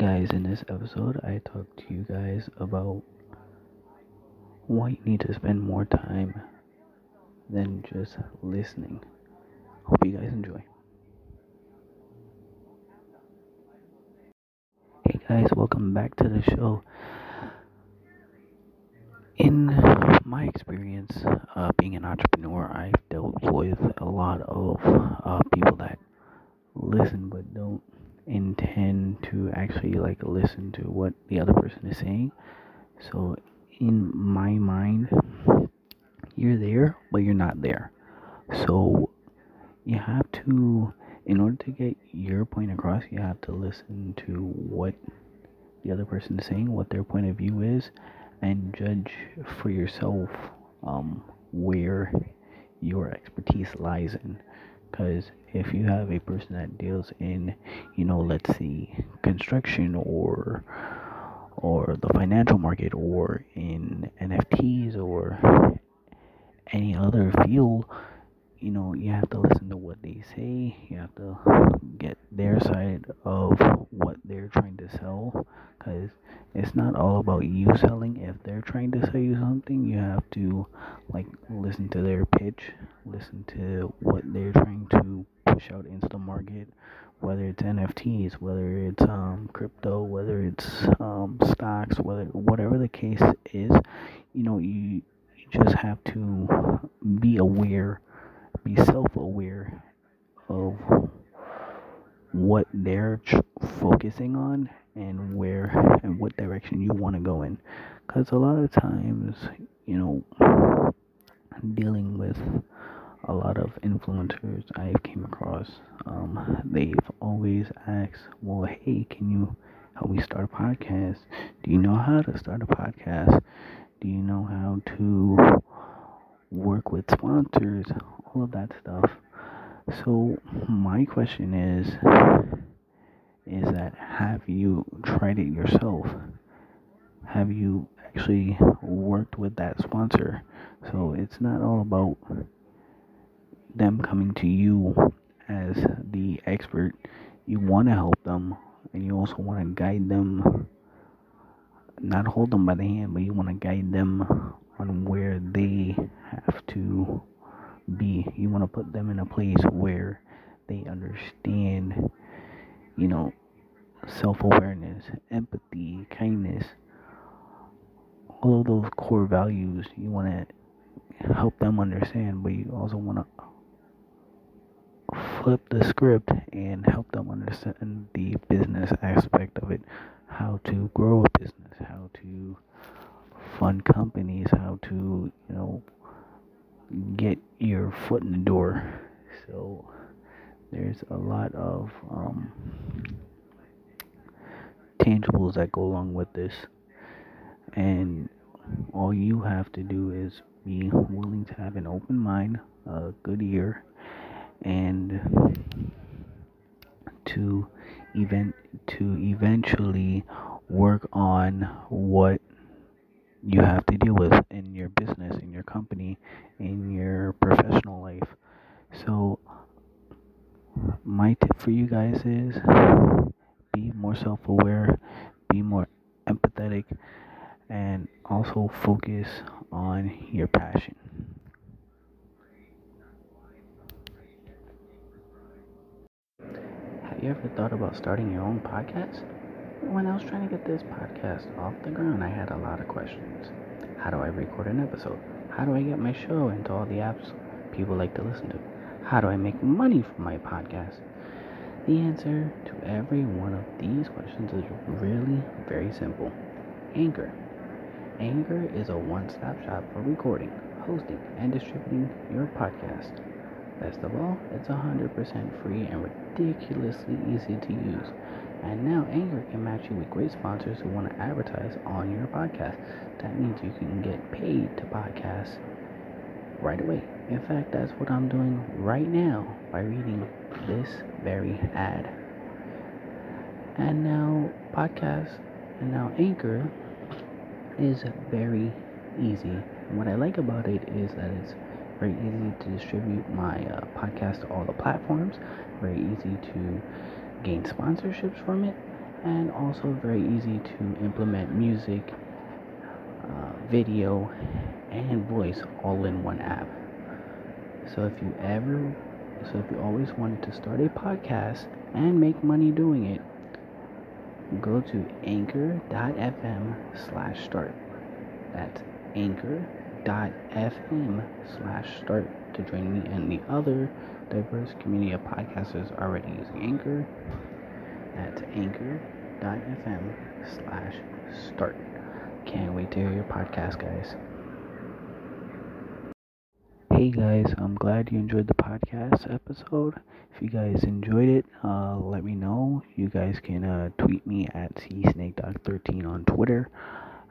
guys, in this episode, I talked to you guys about why you need to spend more time than just listening. Hope you guys enjoy. Hey guys, welcome back to the show. In my experience uh, being an entrepreneur, I've dealt with a lot of uh, people that listen but to actually like listen to what the other person is saying. So in my mind, you're there, but you're not there. So you have to, in order to get your point across, you have to listen to what the other person is saying, what their point of view is, and judge for yourself um, where your expertise lies in. Because if you have a person that deals in, you know, let's see, construction or or the financial market or in NFTs or any other field, you know, you have to listen to what they say. You have to get their side of what they're trying to sell because it's not all about you selling. If they're trying to sell you something, you have to like listen to their pitch, listen to what they're trying to push out into the market, whether it's NFTs, whether it's um, crypto, whether it's um, stocks, whether whatever the case is, you know, you, you just have to be aware, be self-aware of what they're tr- focusing on and where and what direction you want to go in because a lot of times you know dealing with a lot of influencers I have came across, um, they've always asked, well, hey, can you help me start a podcast? Do you know how to start a podcast? Do you know how to work with sponsors? All of that stuff. So my question is, is that have you tried it yourself? Have you actually worked with that sponsor? So it's not all about them coming to you as the expert. You want to help them and you also want to guide them, not hold them by the hand, but you want to guide them on where they have to be. You want to put them in a place where they understand, you know, self awareness, empathy, kindness, all of those core values. You want to help them understand, but you also want to flip the script and help them understand the business aspect of it how to grow a business how to fund companies how to you know get your foot in the door. So there's a lot of um, tangibles that go along with this. And all you have to do is be willing to have an open mind a good ear and to event to eventually work on what you have to deal with in your business, in your company, in your professional life. So my tip for you guys is be more self-aware, be more empathetic and also focus on your passion. Have you ever thought about starting your own podcast? When I was trying to get this podcast off the ground, I had a lot of questions. How do I record an episode? How do I get my show into all the apps people like to listen to? How do I make money from my podcast? The answer to every one of these questions is really very simple Anchor. Anchor is a one stop shop for recording, hosting, and distributing your podcast. Best of all, it's 100% free and ridiculously easy to use. And now Anchor can match you with great sponsors who want to advertise on your podcast. That means you can get paid to podcast right away. In fact, that's what I'm doing right now by reading this very ad. And now podcast and now Anchor is very easy. And what I like about it is that it's very easy to distribute my uh, podcast to all the platforms, very easy to gain sponsorships from it, and also very easy to implement music, uh, video, and voice all in one app. So if you ever, so if you always wanted to start a podcast and make money doing it, go to anchor.fm slash start. That's anchor.fm slash start to join me and the other diverse community of podcasters already using Anchor. That's anchor.fm slash start. Can't wait to hear your podcast, guys. Hey guys, I'm glad you enjoyed the podcast episode. If you guys enjoyed it, uh, let me know. You guys can uh, tweet me at csnakedoc13 on Twitter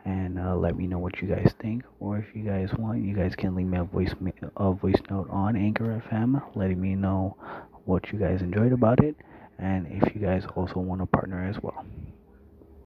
and uh, let me know what you guys think. Or if you guys want, you guys can leave me a voice a voice note on Anchor FM, letting me know what you guys enjoyed about it, and if you guys also want to partner as well.